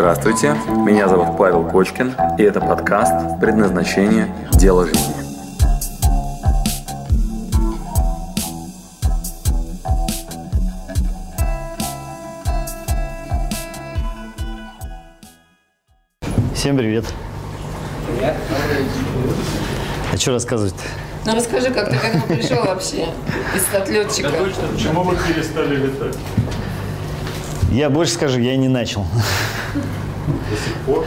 Здравствуйте, меня зовут Павел Кочкин, и это подкаст «Предназначение. Дело жизни». Всем привет. Привет. А что рассказывать-то? Ну расскажи, как ты к этому пришел вообще, из отлетчика. Да точно, почему вы перестали летать? Я больше скажу, я не начал. До сих пор?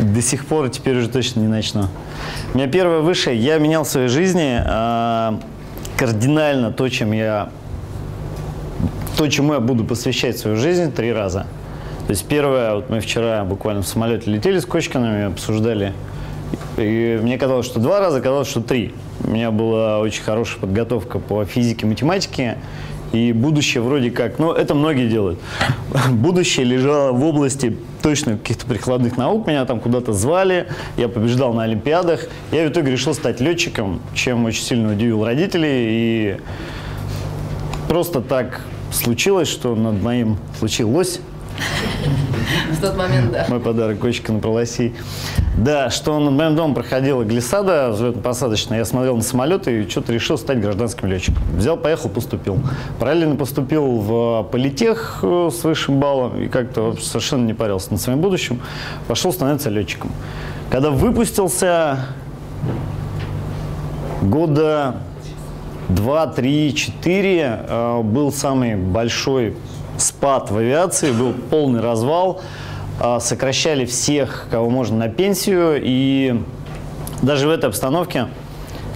До сих пор теперь уже точно не начну. У меня первое высшее, я менял в своей жизни э, кардинально то, чем я, то, чему я буду посвящать свою жизнь три раза. То есть первое, вот мы вчера буквально в самолете летели с Кочкиными, обсуждали, и мне казалось, что два раза, казалось, что три. У меня была очень хорошая подготовка по физике, математике, и будущее вроде как, ну, это многие делают. Будущее лежало в области точно каких-то прикладных наук. Меня там куда-то звали, я побеждал на Олимпиадах. Я в итоге решил стать летчиком, чем очень сильно удивил родителей. И просто так случилось, что над моим случилось в тот момент, да. Мой подарок Кочка на Пролоси. Да, что над моим домом проходила глиссада взлетно-посадочная. Я смотрел на самолет и что-то решил стать гражданским летчиком. Взял, поехал, поступил. Параллельно поступил в политех э, с высшим баллом и как-то совершенно не парился над своим будущим. Пошел становиться летчиком. Когда выпустился года два, три, четыре э, был самый большой спад в авиации, был полный развал, а, сокращали всех, кого можно на пенсию, и даже в этой обстановке,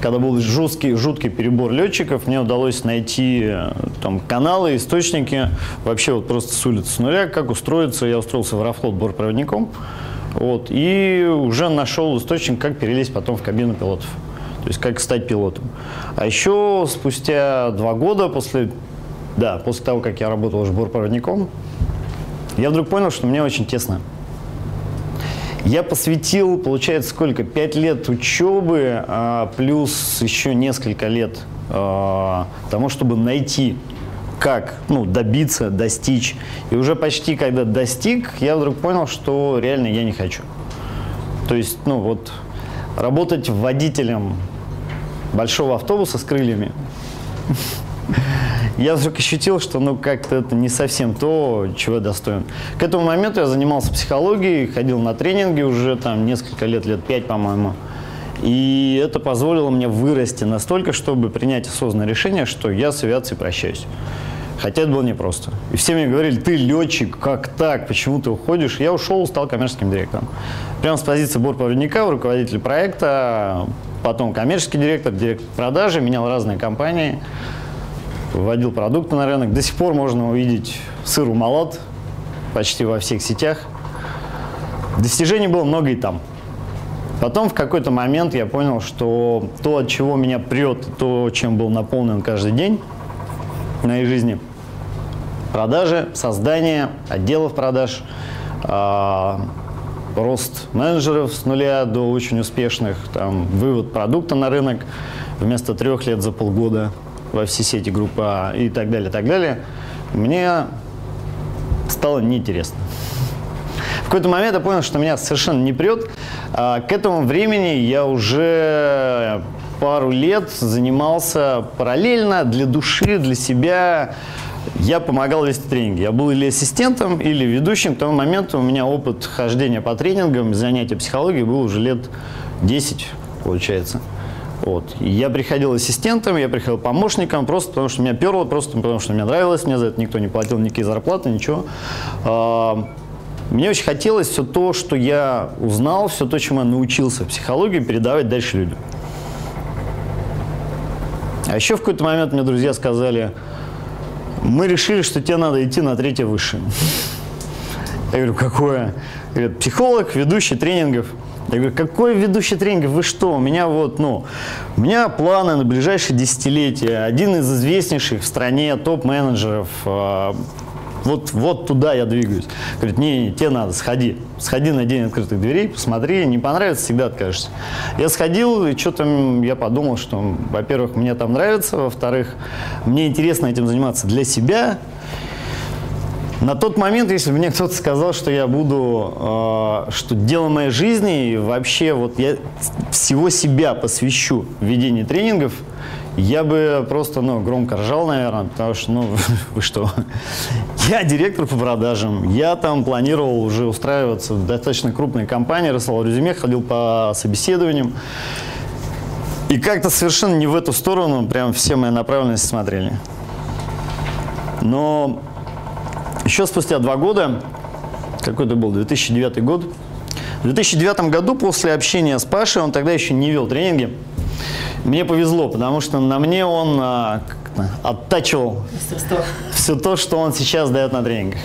когда был жуткий, жуткий перебор летчиков, мне удалось найти э, там каналы, источники, вообще вот просто с улицы с нуля, как устроиться. Я устроился в Аэрофлот бортпроводником, вот, и уже нашел источник, как перелезть потом в кабину пилотов. То есть как стать пилотом. А еще спустя два года после да, после того, как я работал уже бортпроводником, я вдруг понял, что мне очень тесно. Я посвятил, получается, сколько? Пять лет учебы, а, плюс еще несколько лет а, тому, чтобы найти, как ну, добиться, достичь. И уже почти когда достиг, я вдруг понял, что реально я не хочу. То есть, ну вот, работать водителем большого автобуса с крыльями я вдруг ощутил, что ну как-то это не совсем то, чего я достоин. К этому моменту я занимался психологией, ходил на тренинги уже там несколько лет, лет пять, по-моему. И это позволило мне вырасти настолько, чтобы принять осознанное решение, что я с авиацией прощаюсь. Хотя это было непросто. И все мне говорили, ты летчик, как так, почему ты уходишь? Я ушел, стал коммерческим директором. Прямо с позиции бортпроводника, руководитель проекта, потом коммерческий директор, директор продажи, менял разные компании вводил продукты на рынок. До сих пор можно увидеть сыр умолот почти во всех сетях. Достижений было много и там. Потом в какой-то момент я понял, что то, от чего меня прет, то, чем был наполнен каждый день в моей жизни, продажи, создание отделов продаж, э, рост менеджеров с нуля до очень успешных, там, вывод продукта на рынок вместо трех лет за полгода – во все сети группы А и так далее, так далее, мне стало неинтересно. В какой-то момент я понял, что меня совершенно не прет. А к этому времени я уже пару лет занимался параллельно для души, для себя. Я помогал вести тренинги. Я был или ассистентом, или ведущим. К тому моменту у меня опыт хождения по тренингам, занятия психологией был уже лет 10, получается. Вот. Я приходил ассистентом, я приходил помощником, просто потому что меня перло, просто потому что мне нравилось, мне за это никто не платил никакие зарплаты, ничего. А, мне очень хотелось все то, что я узнал, все то, чему я научился в психологии, передавать дальше людям. А еще в какой-то момент мне друзья сказали, мы решили, что тебе надо идти на третье высшее. Я говорю, какое? Говорят, психолог, ведущий тренингов. Я говорю, какой ведущий тренингов? Вы что? У меня вот, ну, у меня планы на ближайшие десятилетия. Один из известнейших в стране топ-менеджеров. Э, вот, вот туда я двигаюсь. Говорит, не, не, тебе надо, сходи. Сходи на день открытых дверей, посмотри, не понравится, всегда откажешься. Я сходил, и что-то я подумал, что, во-первых, мне там нравится, во-вторых, мне интересно этим заниматься для себя, На тот момент, если бы мне кто-то сказал, что я буду, э, что дело моей жизни, и вообще вот я всего себя посвящу ведению тренингов, я бы просто, ну, громко ржал, наверное, потому что, ну, вы что, я директор по продажам, я там планировал уже устраиваться в достаточно крупной компании, рисовал резюме, ходил по собеседованиям, и как-то совершенно не в эту сторону прям все мои направленности смотрели. Но еще спустя два года, какой это был, 2009 год, в 2009 году после общения с Пашей, он тогда еще не вел тренинги, мне повезло, потому что на мне он а, оттачивал все то, что он сейчас дает на тренингах.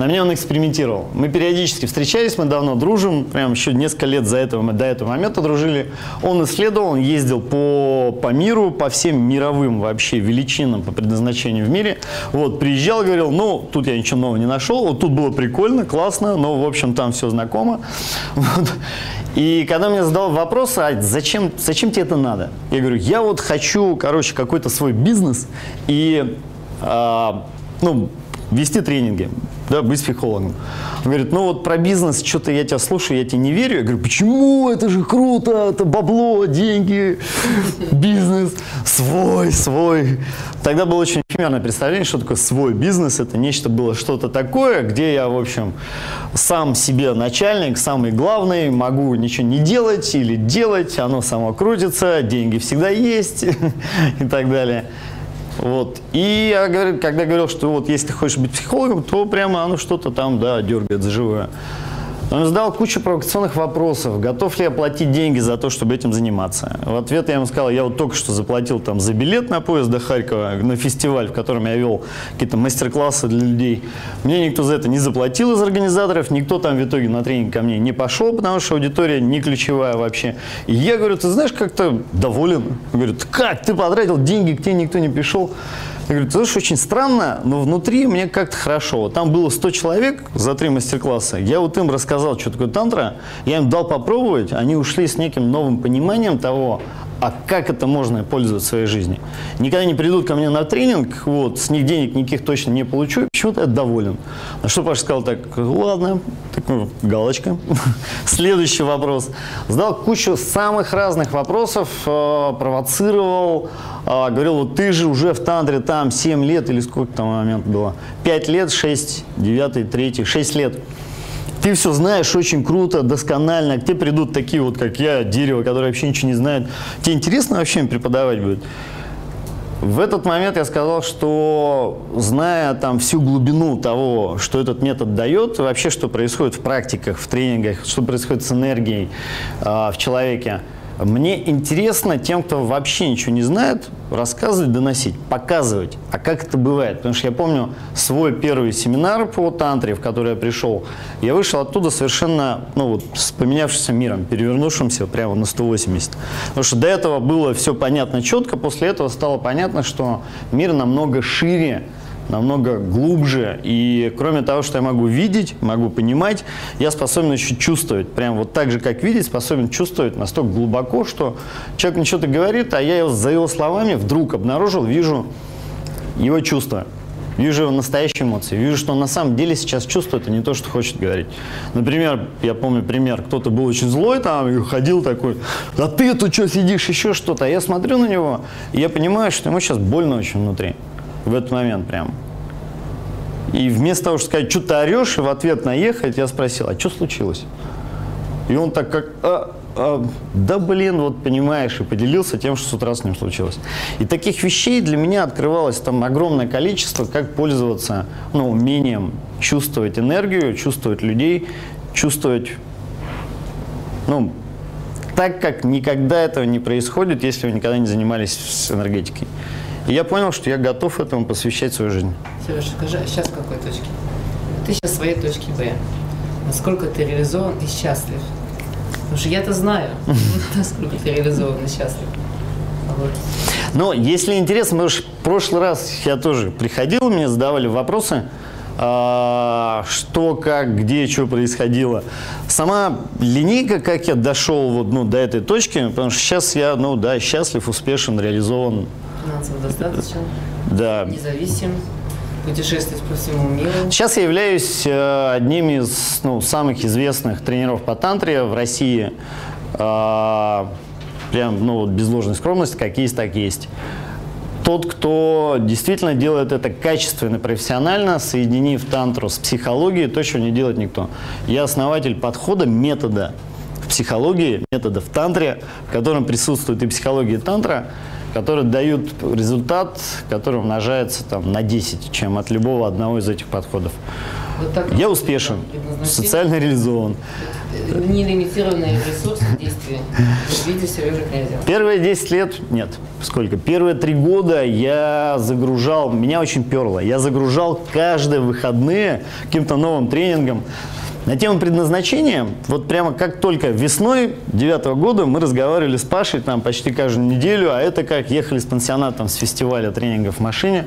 На мне он экспериментировал. Мы периодически встречались, мы давно дружим, прям еще несколько лет за этого, мы до этого момента дружили. Он исследовал, он ездил по, по миру, по всем мировым вообще величинам по предназначению в мире. Вот, приезжал, говорил, ну, тут я ничего нового не нашел, вот тут было прикольно, классно, но, в общем, там все знакомо. Вот. И когда мне задал вопрос, а зачем, зачем тебе это надо? Я говорю, я вот хочу, короче, какой-то свой бизнес и, а, ну, вести тренинги, да, быть психологом. Он говорит, ну вот про бизнес, что-то я тебя слушаю, я тебе не верю. Я говорю, почему? Это же круто, это бабло, деньги, бизнес, свой, свой. Тогда было очень эфемерное представление, что такое свой бизнес. Это нечто было что-то такое, где я, в общем, сам себе начальник, самый главный, могу ничего не делать или делать, оно само крутится, деньги всегда есть и так далее. Вот. И я говорю, когда говорил, что вот если ты хочешь быть психологом, то прямо оно что-то там, да, дергает за живое. Он задал кучу провокационных вопросов. Готов ли я платить деньги за то, чтобы этим заниматься? В ответ я ему сказал, я вот только что заплатил там за билет на поезд до Харькова, на фестиваль, в котором я вел какие-то мастер-классы для людей. Мне никто за это не заплатил из организаторов, никто там в итоге на тренинг ко мне не пошел, потому что аудитория не ключевая вообще. И я говорю, ты знаешь, как-то доволен. Говорит, как, ты потратил деньги, к тебе никто не пришел. Я говорю, ты очень странно, но внутри мне как-то хорошо. Там было 100 человек за три мастер-класса. Я вот им рассказал, что такое тантра, я им дал попробовать, они ушли с неким новым пониманием того, а как это можно пользоваться в своей жизни. Никогда не придут ко мне на тренинг, вот, с них денег никаких точно не получу, почему-то я доволен. На что Паша сказал так, ладно, такой, галочка. Следующий вопрос. Задал кучу самых разных вопросов, э, провоцировал, э, говорил, вот ты же уже в тантре там 7 лет, или сколько там момент было, 5 лет, 6, 9, 3, 6 лет ты все знаешь очень круто, досконально, к тебе придут такие вот, как я, дерево, которые вообще ничего не знают. Тебе интересно вообще им преподавать будет? В этот момент я сказал, что зная там всю глубину того, что этот метод дает, вообще что происходит в практиках, в тренингах, что происходит с энергией э, в человеке, мне интересно тем, кто вообще ничего не знает, рассказывать, доносить, показывать. А как это бывает? Потому что я помню свой первый семинар по тантре, в который я пришел. Я вышел оттуда совершенно, ну вот, с поменявшимся миром, перевернувшимся прямо на 180. Потому что до этого было все понятно четко, после этого стало понятно, что мир намного шире, намного глубже. И кроме того, что я могу видеть, могу понимать, я способен еще чувствовать. Прям вот так же, как видеть, способен чувствовать настолько глубоко, что человек мне что-то говорит, а я его, за его словами вдруг обнаружил, вижу его чувства. Вижу его настоящие эмоции. Вижу, что он на самом деле сейчас чувствует, а не то, что хочет говорить. Например, я помню пример, кто-то был очень злой там и ходил такой, а ты тут что сидишь, еще что-то. А я смотрю на него, и я понимаю, что ему сейчас больно очень внутри в этот момент прям. И вместо того, чтобы сказать, что ты орешь, и в ответ наехать, я спросил, а что случилось? И он так как, а, а, да блин, вот понимаешь, и поделился тем, что с утра с ним случилось. И таких вещей для меня открывалось там огромное количество, как пользоваться ну, умением чувствовать энергию, чувствовать людей, чувствовать, ну, так, как никогда этого не происходит, если вы никогда не занимались энергетикой. И я понял, что я готов этому посвящать свою жизнь. Сереж, скажи, а сейчас в какой точке? Ты сейчас в своей точке Б. Насколько ты реализован и счастлив? Потому что я-то знаю, насколько ты реализован и счастлив. Вот. Но если интересно, потому что в прошлый раз я тоже приходил, мне задавали вопросы, а, что, как, где, что происходило. Сама линейка, как я дошел вот, ну, до этой точки, потому что сейчас я, ну да, счастлив, успешен, реализован. Финансово достаточно, Да, независим. путешествовать по всему миру. Сейчас я являюсь э, одним из ну, самых известных тренеров по тантре в России. Э, прям, ну, вот без ложной скромности, как есть, так есть. Тот, кто действительно делает это качественно, профессионально, соединив тантру с психологией, то, чего не делает никто. Я основатель подхода, метода в психологии, метода в тантре, в котором присутствует и психология, и тантра, которые дают результат, который умножается там, на 10, чем от любого одного из этих подходов. Вот так Я успешен, социально реализован. Нелимитированные ресурсы действия в виде Сережи Князева. Первые 10 лет, нет, сколько? Первые три года я загружал, меня очень перло, я загружал каждые выходные каким-то новым тренингом. На тему предназначения, вот прямо как только весной девятого года мы разговаривали с Пашей там почти каждую неделю, а это как ехали с пансионатом с фестиваля тренингов в машине.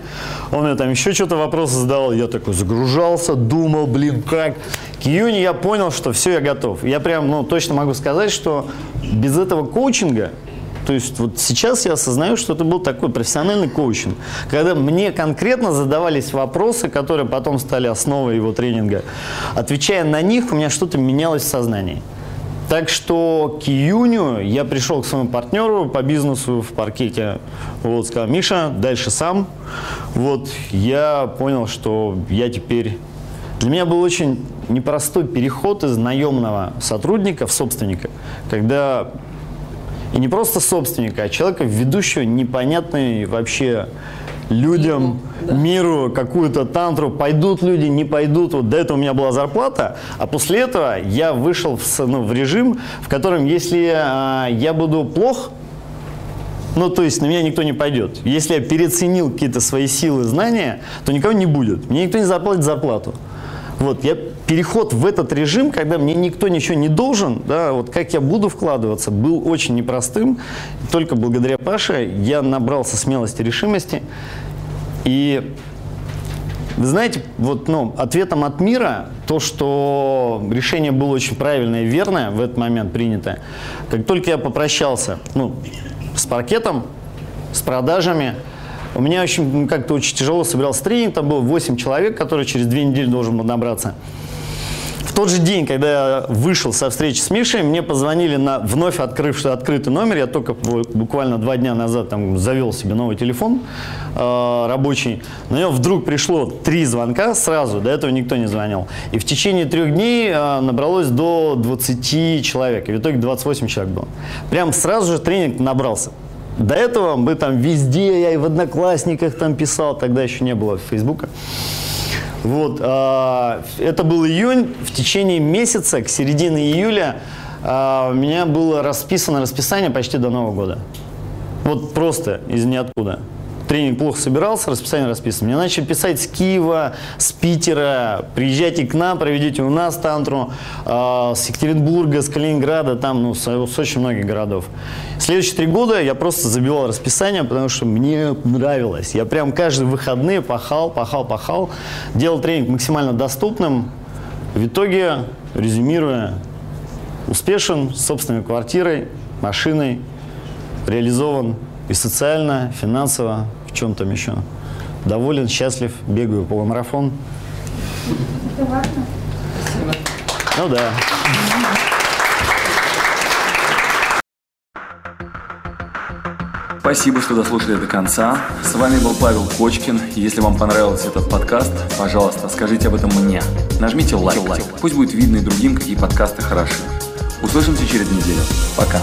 Он мне там еще что-то вопросы задавал, я такой загружался, думал, блин, как. К июню я понял, что все, я готов. Я прям, ну, точно могу сказать, что без этого коучинга то есть вот сейчас я осознаю, что это был такой профессиональный коучинг, когда мне конкретно задавались вопросы, которые потом стали основой его тренинга. Отвечая на них, у меня что-то менялось в сознании. Так что к июню я пришел к своему партнеру по бизнесу в паркете. Вот, сказал, Миша, дальше сам. Вот, я понял, что я теперь... Для меня был очень непростой переход из наемного сотрудника в собственника, когда и не просто собственника, а человека, ведущего непонятный вообще людям, миру, какую-то тантру, пойдут люди, не пойдут. Вот до этого у меня была зарплата, а после этого я вышел в, ну, в режим, в котором если а, я буду плох, ну, то есть на меня никто не пойдет. Если я переоценил какие-то свои силы, знания, то никого не будет. Мне никто не заплатит зарплату. Вот, я переход в этот режим, когда мне никто ничего не должен, да, вот как я буду вкладываться, был очень непростым. Только благодаря Паше я набрался смелости, решимости. И вы знаете, вот, ну, ответом от мира то, что решение было очень правильное и верное в этот момент принято. Как только я попрощался, ну, с паркетом, с продажами, у меня очень, как-то очень тяжело собирался тренинг, там было 8 человек, которые через две недели должен был набраться. Тот же день, когда я вышел со встречи с Мишей, мне позвонили на вновь открывший открытый номер. Я только бу- буквально два дня назад там завел себе новый телефон э, рабочий. На него вдруг пришло три звонка сразу, до этого никто не звонил. И в течение трех дней э, набралось до 20 человек. И в итоге 28 человек было. Прям сразу же тренинг набрался. До этого мы там везде, я и в Одноклассниках там писал, тогда еще не было Фейсбука. Вот, а, это был июнь. В течение месяца, к середине июля, а, у меня было расписано расписание почти до Нового года. Вот просто из ниоткуда. Тренинг плохо собирался, расписание расписано. Мне начали писать с Киева, с Питера, приезжайте к нам, проведите у нас тантру, а, с Екатеринбурга, с Калининграда, там, ну, с, с очень многих городов. Следующие три года я просто забивал расписание, потому что мне нравилось. Я прям каждые выходные пахал, пахал, пахал, делал тренинг максимально доступным. В итоге, резюмируя, успешен с собственной квартирой, машиной, реализован и социально, финансово, чем там еще. Доволен, счастлив, бегаю полумарафон. Спасибо. Ну да. Спасибо, что дослушали до конца. С вами был Павел Кочкин. Если вам понравился этот подкаст, пожалуйста, скажите об этом мне. Нажмите лайк. Пусть будет видно и другим, какие подкасты хороши. Услышимся через неделю. Пока.